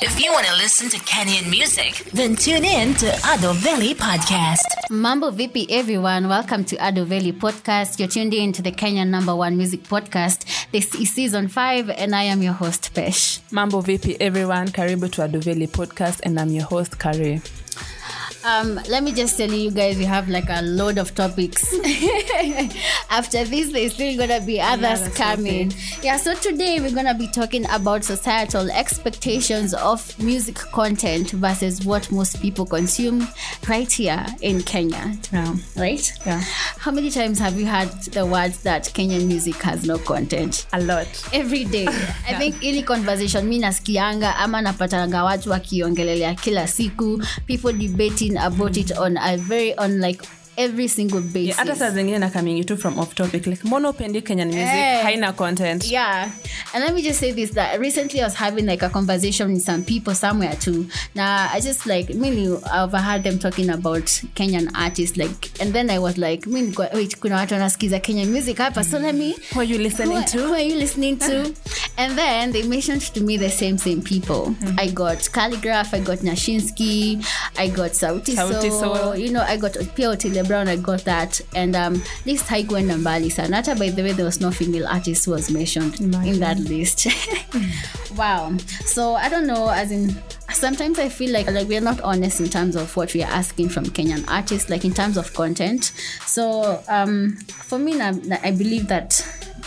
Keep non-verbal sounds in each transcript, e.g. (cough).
If you want to listen to Kenyan music, then tune in to Ado Valley Podcast. Mambo vipi everyone, welcome to Ado Valley Podcast. You're tuned in to the Kenyan number one music podcast. This is season five and I am your host Pesh. mambo vipi everyone karibu to adoveli podcast and i'm your host kare Um, let me just tell you guys, we have like a load of topics. (laughs) After this, there's still gonna be others that's coming. Yeah, so today we're gonna be talking about societal expectations of music content versus what most people consume right here in Kenya. yeah. Right? Yeah. How many times have you heard the words that Kenyan music has no content? a lot every day (laughs) i think ili conversation mi nasikianga ama napatanga watu wakiongelelea kila siku people debating about it on a very on like every single basis Yeah, hata saa zingine na coming tu from off topic like mbona upendi kenyan music hey. haina content yeah and let me just say this that recently i was having like a conversation with some people somewhere too now i just like mainly overheard them talking about kenyan artists like and then i was like nilikuwa, wait kuna watu wanasikiza kenyan music hapa so let me who are you listening who, to who are you listening to? (laughs) and then they mentioned to me the same same people. mm-hmm. I got Calligraph, I got Nashinsky, I got Sauti Sauti soul, soul you know, I got Pia Otile Brown, I got that. And um list haikuenda mbali sana. Hata by the way, there was no female artist who was mentioned in that list. (laughs) wow. So I don't know, as in sometimes I feel like like we're not honest in terms of what we are asking from Kenyan artists, like in terms of content. So um for me na- I believe that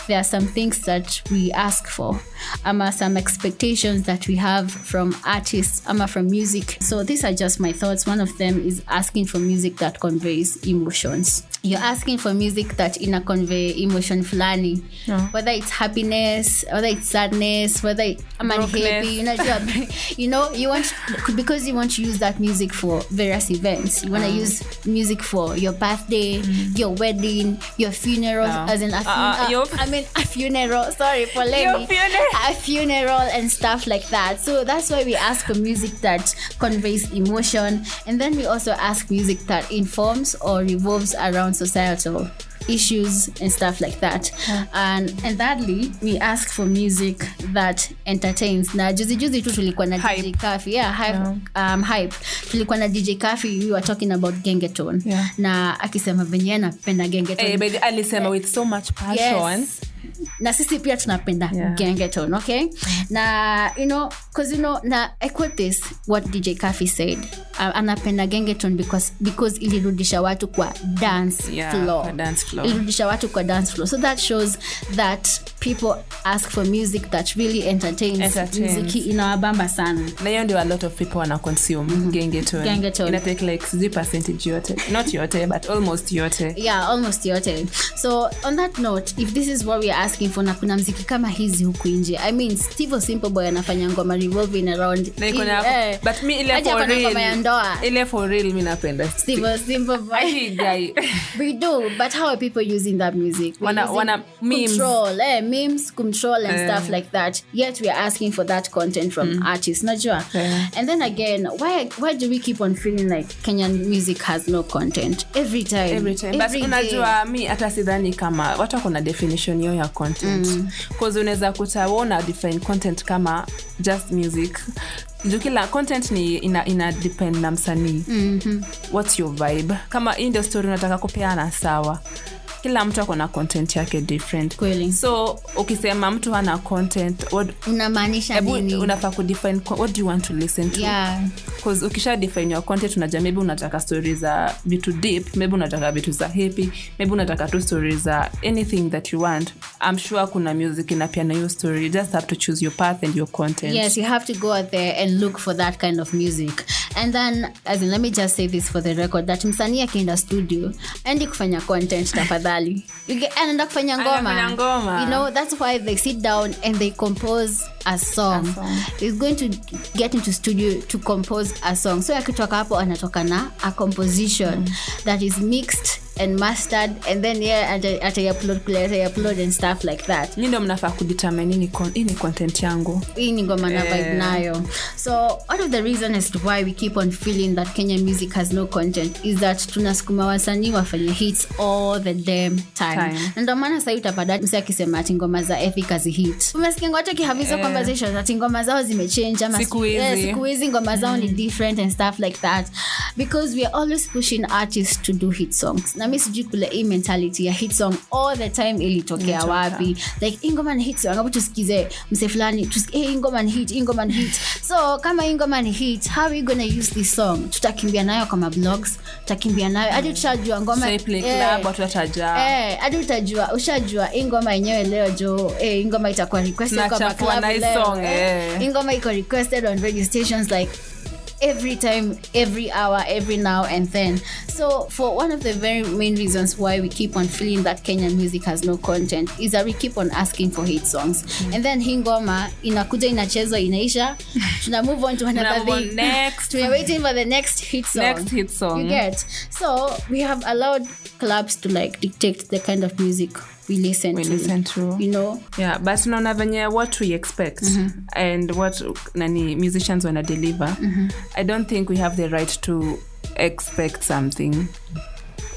there are some things that we ask for. Ama some expectations that we have from artists. Ama from music. So these are just my thoughts. One of them is asking for music that conveys emotions you're asking for music that ina convey emotion fulani Yeah. whether it's happiness whether it's sadness whether it, ama ni Brokenness. happy you know, (laughs) you know you want because you want to use that music for various events you want to use music for your birthday your wedding your funeral Yeah. as in a, fun- Uh, uh, your- I mean a funeral sorry for me funeral. a funeral and stuff like that so that's why we ask for music that conveys emotion and then we also ask music that informs or revolves around societal issues and stuff like that and and thirdly we ask for music that entertains na juzi juzi tu tulikuwa na Hype. DJ Kafi yeah hype um hype tulikuwa na DJ Kafi we were talking about gengeton Yeah. na akisema venye anapenda gengeton hey, alisema yeah. with so much passion yes. Na sisi pia tunapenda Yeah. gengeton okay? Na you know because you know na i quote this what dj Kafi said. Uh, anapenda gengeton because because ilirudisha watu kwa dance Yeah, floor. dance floor. ilirudisha watu kwa dance floor. So that shows that people ask for music that really entertains, Entertains. muziki inawabamba sana. Na hiyo ndio a lot of people wana consume gengeton Gengeton. ina take like sijui percentage yote. Not yote but almost yote. Yeah almost yote. So on that note if this is what we asking for na kuna mziki kama hizi huku nje. I mean stivo simple boy anafanya ngoma revolving around na- Eh, but me ile for real. ngoma ya ndoa. Ile for real mimi napenda stivo simple boy. Guy (laughs) we do but how are people using that music? We're Wana- wana memes. control? Eh, memes control and Eh. stuff like that. Yet we are asking for that content from artists najua Eh. and then again why why do we keep on feeling like kenyan music has no content? Every time. Every time. Every but unajua mi hata sidhani kama watu wako na definition hiyo ya content. Bcause unaweza kutawona define content kama just music. Juu kila content ni ina, ina depend na msanii. Mm-hmm. whats your vibe? Kama hii ndio story unataka kupeana sawa kila mtu ako na content yake different. Kweli. so ukisema mtu ana content what, unamaanisha nini? unafaa kudefine what do you want to listen to? Yeah. Cause ukisha define your content unaja maybe unataka story za vitu deep maybe unataka vitu za happy maybe unataka tu story za anything that you want. I'm sure kuna music inapiana hiyo story. You just have to choose your path and your content. Yes, you have to go out there and look for that kind of music. And then, as in, let me just say this for the record that msanii akienda studio aendi kufanya content tafadhali You anaenda kufanya ngoma. ngoma. you know that's why they sit down and they compose a song, A song. going to get into studio to compose a song. So akitoka hapo anatoka na a composition that is mixed and mastered and then yeah ataiupload kule ataiupload and stuff like that. Ni ndo mnafaa kudetermine? Hii ni con- hii ni content yangu? Hii ni ngoma na vibe Eh. nayo so one of the reason as to why we keep on feeling that kenya music has no content is that tunasukuma wasanii wafanye hits all the damn time, Time. na ndio maana sahii utapata msi akisema ati ngoma za ethic hazi hit. Umesikia watu akihavizo Eh. conversations ati ngoma zao zimechange ama Siku eh, siku hizi ngoma zao ni different and stuff like that. Because we are always pushing artists to do hit songs. Na mi sijui kule hii mentality ya hit song all the time ilitokea wapi? Like ni hit song apo tusikize mse fulani tusikie hey, hii ni hit ni hit. So kama hii ngoma ni hit how are we gonna use this song? Tutakimbia nayo kwa mablogs tutakimbia nayo. Hadi tushajua ngoma eh, club Eh, hadi utajua ushajua hii ngoma yenyewe leo jo eh, hii ngoma itakuwa requested kwa hii leo, eh. hii ngoma iko requested on radio stations like every time every hour every now and then. So for one of the very main reasons why we keep on feeling that kenyan music has no content is that we keep on asking for hate songs. And then hingoma inakuja inachezwa inaisha. (laughs) Tuna move on to another thing. next. (laughs) we are waiting for the next hit song. Next hit song. you get. So we have allowed clubs to like dictate the kind of music we listen We to. listen to. you know? Yeah but naona venye what we expect and what nani musicians wana deliver i don't think we have the right to expect something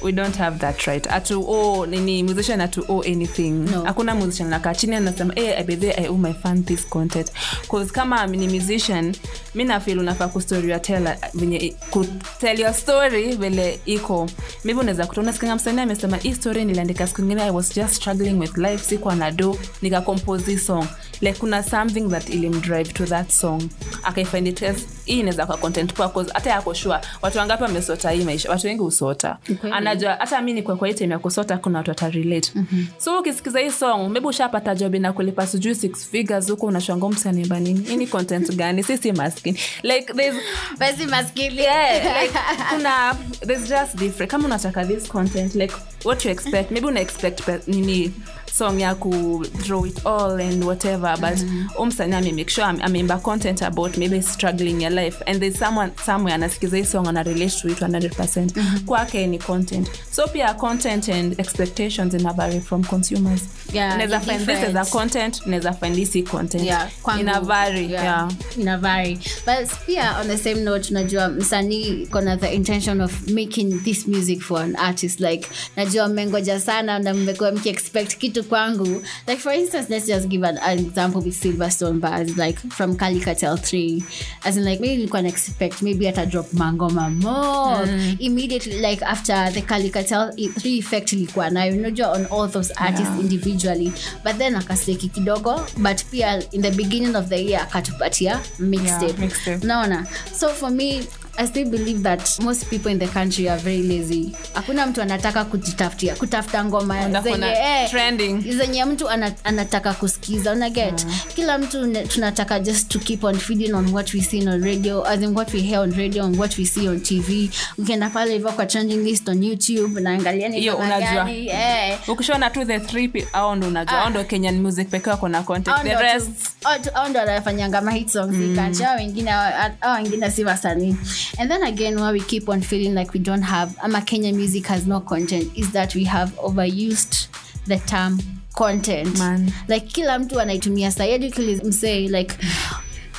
we don't have that right. Atu oh, nini musician atu oh anything. No. hakuna musician nakaa chini anasema hey, bedhe i owe my fan this content cause kama ni musician mi nafil unafaa kustoriatela venye kutell your story vile iko. Maybe unaweza kuta unasikanga msanii amesema hii story niliandika siku ingine i was just struggling with life sikuwa na do nikacompose hii song. Like kuna something that ilimdrive to that song. Akaifind it as hii inaweza kwa content poa cause hata yako sure. Watu wangapi wamesota hii maisha? Watu wengi husota. Ukweli. Anajua hata mi nikwe kwa hii time ya kusota kuna watu watarelate mm-hmm. so ukisikiza hii song maybe ushapata job na kulipa sijui six figures huko unashanga msaniimba nini? Hii ni content gani? Sisi maskini. Like there's (laughs) basi maskini. Yeah, like (laughs) kuna there's just different. Kama unataka this content like what you expect? Maybe una expect nini song ya ku draw it all and whatever but mm-hmm. umsanii amemake sure ameimba content about maybe struggling your life. And there's someone somewhere anasikiza hii song ana relate to it 100% mm-hmm. kwake ni content. So pia content and expectations ina vary from consumers. Yeah, naweza find this as a content naweza find this content. Yeah, kwangu, ina vary yeah, yeah. ina vary. But pia on the same note najua msanii kona the intention of making this music for an artist. Like najua mmengoja sana na mmekuwa mkiexpect kitu kwangu like for instance let's just give an, an example with silverstone bars like from calicatel 3 as in like maybe you can expect maybe ata drop mangoma more immediately like after the calicatel 3 effect ilikuwa nayo. Unajua on all those artists Yeah. individually. But then akasteki kidogo but pia in the beginning of the year akatupatia mixtape. Yeah, mixtape. naona so for me I still believe that most people in the country are very lazy. Hakuna mtu anataka kujitafutia kutafuta ngoma kuna eh, trending. zenye mtu ana, anataka kusikiza unaget kila mtu ne- tunataka just to keep on feeding on what we see on radio as in what we hear on radio on what we see on tv ukienda pale hivyo kwa trending list on youtube naangalia ni Hiyo ngoma unajua. gani, eh, ukishona tu the three pe- au ndo unajua Ah. ndo kenyan music pekee wako na content Hao the ndo tu- rest hao tu- hao ndo wanafanyanga ma songs mm. wengine hao wengine si wasanii and then again why we keep on feeling like we don't have ama kenya music has no content is that we have overused the term content. Man. like kila mtu anaitumia sayadmsay like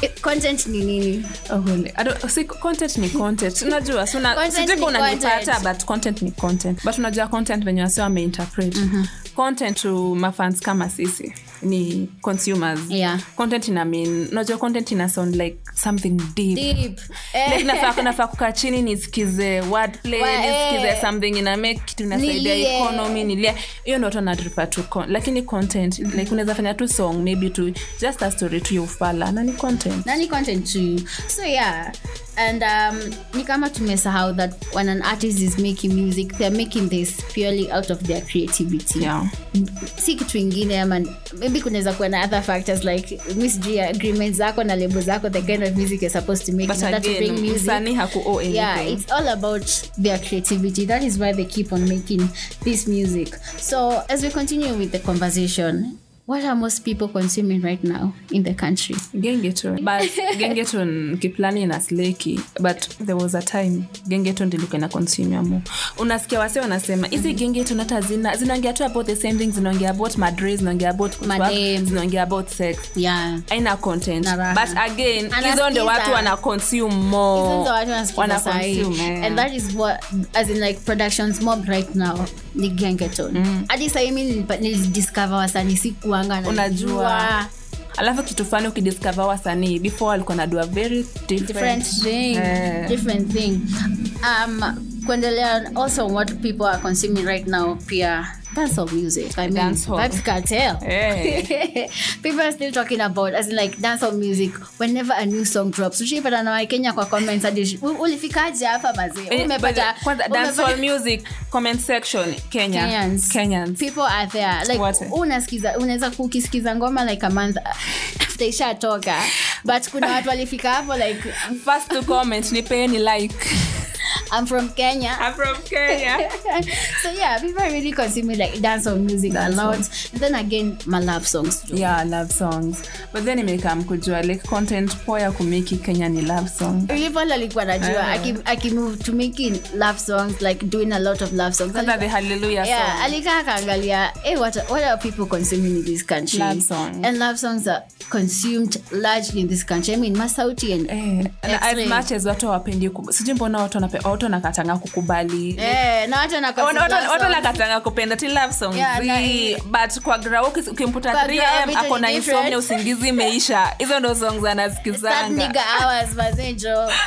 it- content ni nini? Oh, really. I don't- si content ni content. Unajua si una- Content sijui ni kama unanipata but content ni content. But unajua content venye wasi wameinterpret. Content to mafans kama sisi ni consumers. Yeah. content ina mean unajua content ina sound like something deep, deep. (laughs) Like nafaa nafaa kukaa chini nisikize wordplay Wa- nisikize eh. something ina make kitu inasaidia economy nilia hiyo ndo watu wanarefer to con- lakini content like unaweza fanya tu song maybe tu just a story tu ya ufala na ni content. Nani content tu. So yeah and um, ni kama tumesahau that when an artist is making music they're making this purely out of their creativity. Yeah. Si kitu ingine ama maybe kunaweza kuwa na other factors like mi sijui agreement zako na lebo zako the kind of music you're supposed to make but in to bring music. haku yeah it's all about their creativity. That is why they keep on making this music. So as we continue with the conversation what are most people consuming right now in the country? Gengeton but (laughs) gengeton kiplani na sleki. But there was a time gengeton ndilikuwa ina consume mo unasikia wase wanasema hizi hata zina zinaongea tu about the same thing zinaongea about madre zinaongea about zinaongea about sex. Yeah. Aina content. Naraha. but again hizo ndio watu wana consume more. Hizo ndo watu Wana consume, and that is what as in like productions mob right now ni gengeton hadi sahii mi nilidiscover wasanii sikuanga unajua. Alafu kitu fani ukidiscover wasanii before alikuwa nadua very different, different thing. Eh. different thing. Um kuendelea also what people are consuming right now pia dancehall music. I mean Dancehall. vibes cartel. (laughs) Hey. (laughs) people are still talking about as in like dancehall music whenever a new song drops. Ushipata na wakenya kwa comments hadi "U- ulifikaje hapa mazee Eh, umepata dancehall music comment section kenya. Kenyans. kenyans. People are there. Like unasikiza unaweza kukisikiza ngoma like a month (laughs) after ishatoka but kuna watu walifika hapo like first to comment nipeni like i'm from kenya I'm from kenya (laughs) so yeah, people are really consuming like dancehall music a lot. And then again, my love songs too. yeah love songs but then imekam kujua like content poa ya kumiki kenya ni love song People alikuwa najua Eh. aki, aki move to making love songs like doing a lot of love songs. kwanza the hallelujah yeah, song alikaa akaangalia hey, what, are- what are people consuming in this country? Love songs. And love songs are consumed largely in this country. I mean, Masauti and Eh, and as much as watu wapendi sijui mbona watu wanape- watu wanakatanga kukubali. Eh, na watu wana Watu- watu- love watu songs. wanakatanga kupenda ti love songs Yeah, zi, but kwa grau ukis- ukimputa 3am ako na insomnia usingizi imeisha. Hizo ndo songs anasikizanga. Hours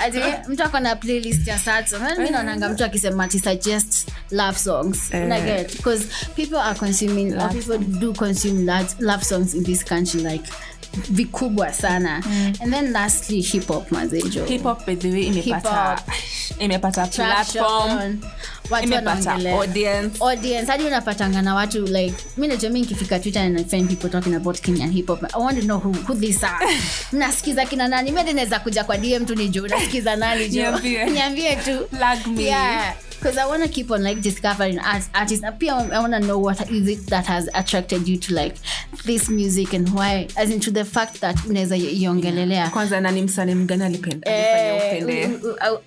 ati mtu ako na playlist ya sad song naonanga mtu akisema ati suggest love songs. Eh. unaget because people are consuming or people do consume love, love songs in this country like vikubwa sana. And then lastly hip hop mazejo hip hop by the way imepata imepata platform. imepata audience. Audience hadi unapatanga na watu like mi najua mi nikifika twitter and I find people talking about kenyan hip hop i want to know who, who these are. (laughs) Mnasikiza kina nani? Mi naweza kuja kwa dm tu nijuu unasikiza nani? Juu. Niambie. (laughs) niambie tu. Plug me. yeah because i want to keep on like discovering art, artists. I want to know what is it that has attracted you to like this music and why as into the fact that unaweza iongelelea kwanza nani msanii mgani alipenda?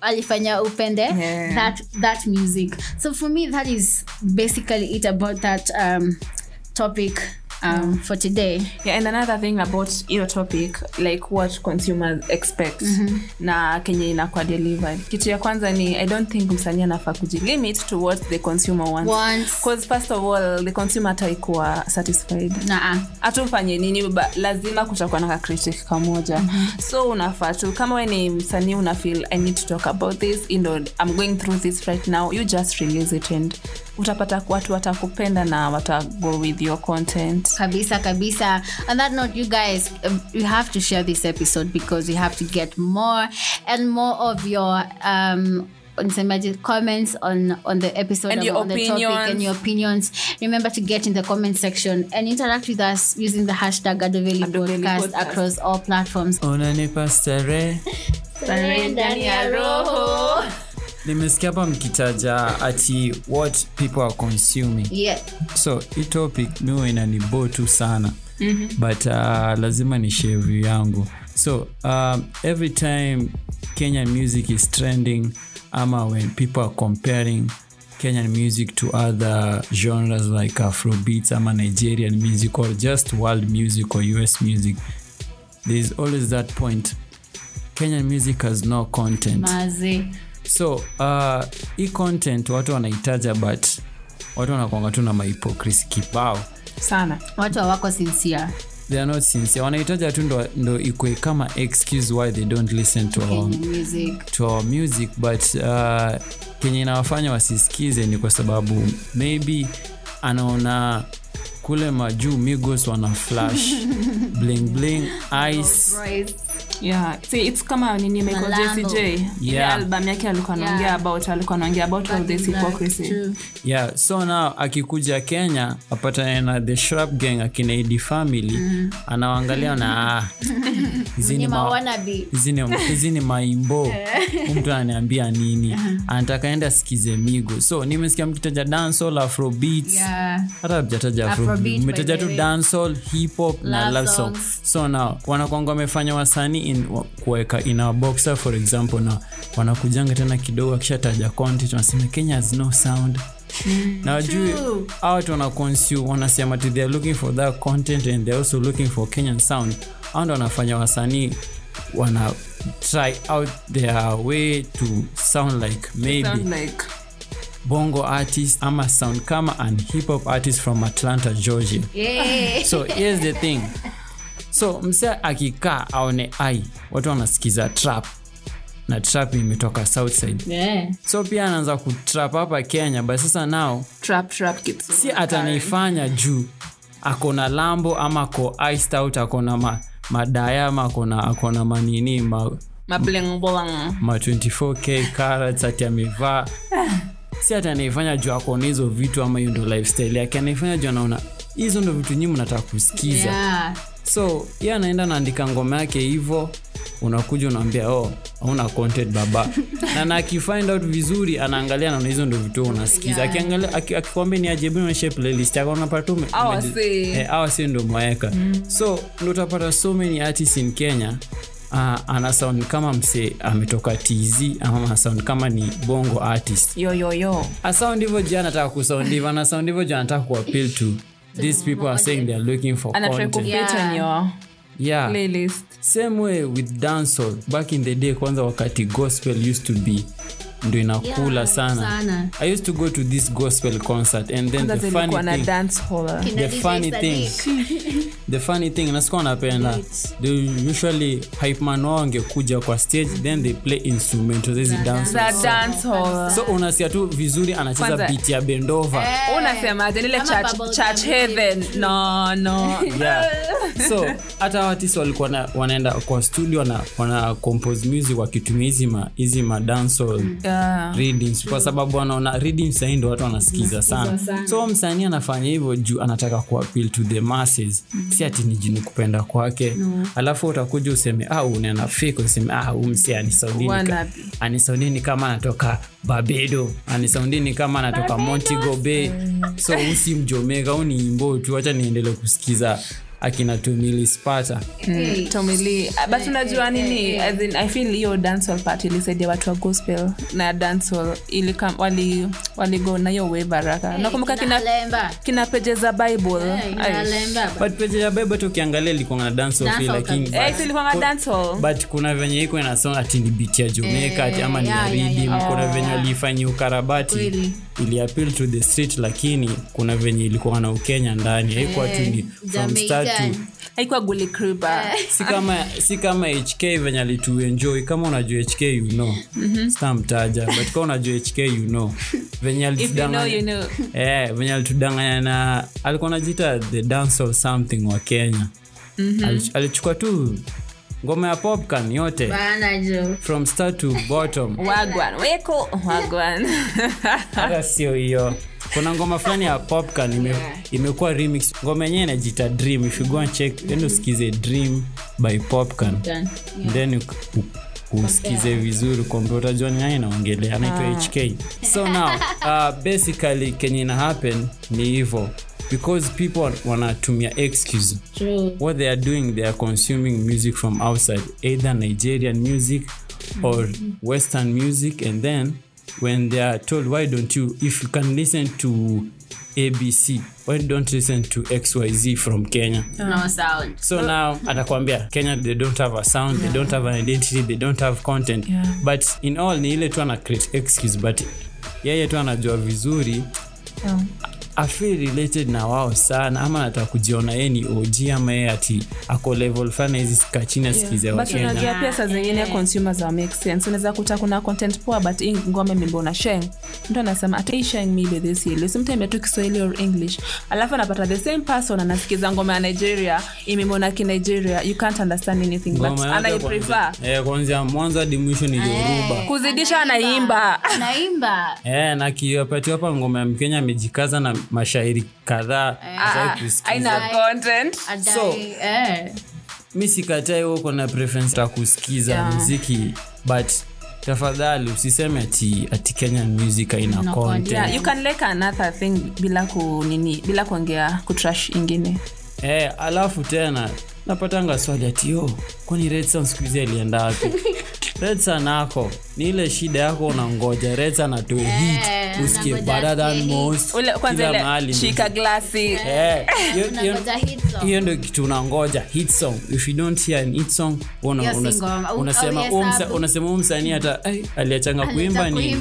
Alifanya Eh, upende? that that music. So for me that is basically it about that um topic um for today. Yeah and another thing about your topic like what consumers expect na kenye inakuwa delivered. Kitu ya kwanza ni i don't think msanii anafaa kujilimit to what the consumer wants. Wants. first of all the consumer ataikuwa satisfied. Hatufanye nini ba, lazima kutakuwa na kakritik kamoja. Mm-hmm. so unafaa tu kama we ni msanii una feel i need to talk about this you know, i'm going through this right now you just release it and utapata watu watakupenda na watago with your content. Kabisa kabisa. On that note you guys um, you have to share this episode because we have to get more and more of your um nisemaje, comments on on the episode And your on the topic and your opinions. Remember to get in the comment section and interact with us using the hashtag adoveli Podcast. across all platforms. Unanipa starehe ndani ya roho nimesikia hapa mkitaja ati what people are consuming. Yeah. So hii topic mio inanibo tu sana. Mm-hmm. but uh, lazima ni shevu yangu. So um, every time kenyan music is trending ama when people are comparing kenyan music to other genres like afrobeats ama nigerian music or just world music or us music there's always that point. Kenyan music has no content. Mazi so uh, hii content watu wanaitaja but watu wanakwanga tu na mahipokrisi kibao. Sana. Watu hawako sincere. They are not sincere. Wanahitaja tu ndo, ndo ikwe kama excuse why they don't listen to our, music. to our music but uh, kenye inawafanya wasisikize ni kwa sababu maybe anaona kule majuu migos wana flash. (laughs) Bling bling ice yeah. See, it's kama nini Michael JCJ Yeah. album yake alikuwa anaongea Yeah. about alikuwa anaongea about all this hypocrisy. True. yeah so now akikuja kenya apatane na the Shrub gang akina Idi family anawaangalia na (laughs) ah, hizi ni Ni hizi ni- maimbo. (laughs) Mtu ananiambia nini? Anataka enda sikize migo. So nimesikia mkitaja dancehall afrobeats. Yeah. hata mjataja Afrobeat, umetaja tu dancehall hip hop na Love love song so now wanakwanga wamefanya wasanii in- kuweka in our boxer for example na wanakujanga tena kidogo akishataja content wanasema kenya has no sound. Na wajui hao wana consume wanasema ti theyare looking for that content and theyare also looking for kenyan sound. Au ndo wanafanya wasanii wana try out their way to sound like maybe Sound like bongo artist ama sound kama an hip hop artist from atlanta georgia. Yeah. so here's the thing (laughs) so mse akikaa aone ai watu wanasikiza trap. Na trap imetoka southside Yeah. so pia anaanza kutrap hapa kenya but sasa nao trap trap si atanaifanya juu. Akona lambo ama ako iced out akona ma, madaya ama akona akona manini ma, ma 24k carats ati amevaa. Si ati anaifanya juu akona hizo vitu ama hiyo ndo lifestyle yake anaifanya juu anaona hizo ndo vitu nyinyi mnataka kusikiza. Yeah. So ye anaenda naandika ngoma yake hivo unakuja unaambia oh hauna content baba. (laughs) Na na akifind out vizuri anaangalia naona hizo ndo vitu unasikiza. Yeah. akiangalia akikwambia ni ajebu naonyeshe playlist yako unapata Hawa ume- si. eh, ndo mwaweka so ndo utapata so many artists in kenya uh, ana sound kama mse ametoka tz ama ana sound kama ni bongo artist. Yoyoyo yo yo. Asound hivyo ju anataka kusound hivyo ana hivyo ju anataka kuapil to these people are saying they are looking for ana try content. kupit Yeah. your yeah. playlist. Same way with dancehall. Back in the day kwanza wakati gospel used to be ndo inakula Yeah, sana. sana. i used to go to this gospel concert and then kwanza (laughs) the funny thing, dance the funny thing the funny thing nasikuwa napenda. They usually hype man wao angekuja kwa stage then they play instrumental hizi dance so unasia tu vizuri anacheza beat ya bendova. Unasemaje nile church, church heaven. no no. Yeah. so hata watisi walikuwa wanaenda kwa studio wana, wana compose music wakitumia hizi ma, hizi ma dancehall. Yeah. Readings. Kwa sababu wanaona reading sahii ndo watu wanasikiza sana. so msanii anafanya hivyo juu anataka kuappeal to the masses. Si ati ni jini kupenda kwake. Alafu utakuja useme ah unena fik useme ah huyu msi anisaundini ka, kama anatoka babedo anisaundini kama anatoka montigo bay. So usi mjomeka u ni imbo tu. Wacha niendele kusikiza akina tumili spata. Hey. Tommy Lee. Uh, but unajua nini? as in, i feel hiyo dancehall part ilisaidia watu wa gospel na dancehall ili wali waligo na hiyo way baraka nakumbuka Kina kina, kina peje za bible. Eh, but peje ya bible tu ukiangalia ilikuwa na lakini. Eh, dancehall. but kuna venye iko inasonga ati ni beat ya Jamaica ati ama ni yeah, yeah, rhythm yeah. kuna venye Oh. walifanyia ukarabati. Ili appeal to the street lakini kuna venye ilikuwa na ukenya ndani. Haikuwa tu ni from start to Jamaican. haikuwa guli si kama si kama hk venye alituenjoy. Kama unajua hk you know. Stamtaja but kama unajua hk you know. Venye alitudanganya you know you know. Yeah, venye alitudanganya na alikuwa najiita the dance of something wa kenya. Mm-hmm. alichukua tu ngoma ya popcorn yote. From start to bottom. Wagwan. Weko wagwan. Hata sio hiyo kuna ngoma fulani ya popcorn ime, imekuwa remix. Ngoma yenyewe inajita dream. If you go and check then usikize dream by popcorn. Yeah. then usikize vizuri kwamba utajua ni nani naongelea anaitwa hk (laughs) so now uh, basically kenye ina happen ni hivo. Because people wanatumia excuse. True. what they are doing they are consuming music from outside. Either nigerian music or western music and then when they are told why don't you if you can listen to abc why don't listen to xyz from kenya? No sound. so now atakwambia kenya they don't have a sound they don't have an identity they don't have content. Yeah. but in all ni ile tu ana create excuse but yeye tu anajua vizuri afeel related na wao sana ama anataka kujiona yeye ni og ama yeye ati ako level fana hizi sika asikize wakenya unajua pia saa zingine consumers wa make sense. Unaweza kuta kuna content poa but hii ngoma imebona sheng mtu anasema ati hii sheng maybe this year. Simtime tu kiswahili or english. Alafu anapata the same person anasikiza ngoma ya nigeria imemona ki nigeria. You can't understand anything but anaiprefer eh, kuanzia mwanzo hadi mwisho ni yoruba. kuzidisha anaimba. Anaimba. Eh, na hapa ngoma ya mkenya amejikaza na mashairi kadhaa Hataki kusikiza. aina So- eh. mi sikatai huko na preference ta kusikiza Yeah. mziki but tafadhali usiseme ati, ati kenyan music aina Ina content yeah, you can like another thing bila kunini bila kuongea kutrash ingine eh, alafu tena napatanga swali ati yo kwani redson alienda wapi? (laughs) Redson ako ni ile shida yako unangoja. Redson atoe hit usikie unangoja better than most kila mahali shika glasi. Eh, hiyo- hiyo- Unangoja hit song. hiyo ndo kitu unangoja hit song. If you don't hear an hit song unasema unasema huu msanii hata aliachanga kuimba ni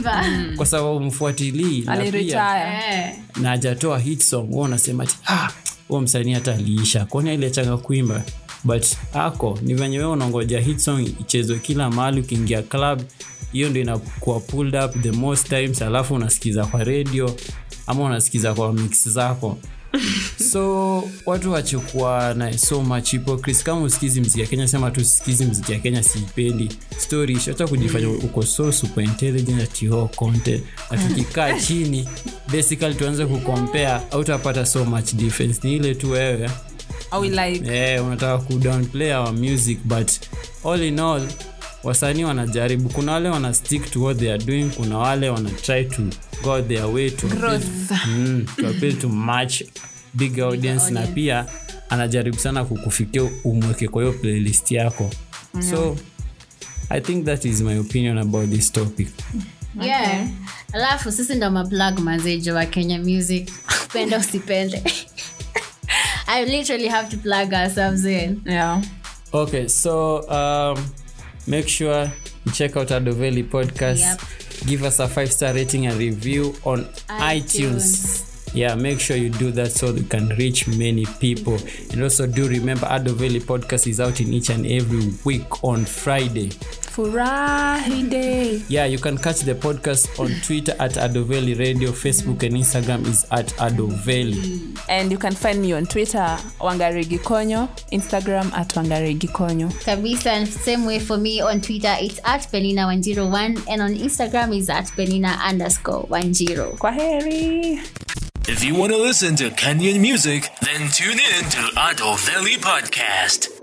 kwa sababu mfuatilii na pia Eh. na hajatoa hit song unasema ati ah, huo msanii hata aliisha. Kwani aliachanga kuimba. But ako ni venye wewe unangoja hit song ichezwe kila mahali ukiingia club hiyo ndio inakuwa pulled up the most times alafu unasikiza kwa radio ama unasikiza kwa mix zako so watu wachukua na so much hypocrisy. Kama usikizi mziki ya kenya sema tu sikizi mziki ya kenya siipendi. Story hata kujifanya uko so super intelligent at your content. Na tukikaa (laughs) chini basically tuanze kucompare hautapata so much difference. Ni ile tu wewe. Like. Eh, unataka kudownplay our music but all in all wasanii wanajaribu kuna wale wana stick to what they are doing kuna wale wana try to go their way to appeal, mm, to appeal to match big audience na pia anajaribu sana kukufikia umweke kwa hiyo playlist yako. So i think that is my opinion about this topic. Yeah. Alafu sisi ndo maplug mazejo wa kenya music. (laughs) Penda usipende. (laughs) I literally have to plug ourselves in. Yeah. Okay so um, make sure you check out adoveli podcast Yep. give us a five star rating and review on itunes, iTunes. yeah make sure you do that so you can reach many people and also do remember adoveli podcast is out in each and every week on friday furahi day. Yeah you can catch the podcast on twitter at adoveli radio facebook and instagram is at adoveli. And you can find me on twitter wangarigi konyo instagram at wangarigi konyo. Kabisa and same way for me on twitter it's at penina 101 and on instagram is at penina underscore 10 kwa heri If you want to listen to Kenyan music, then tune in to Ado Valley Podcast.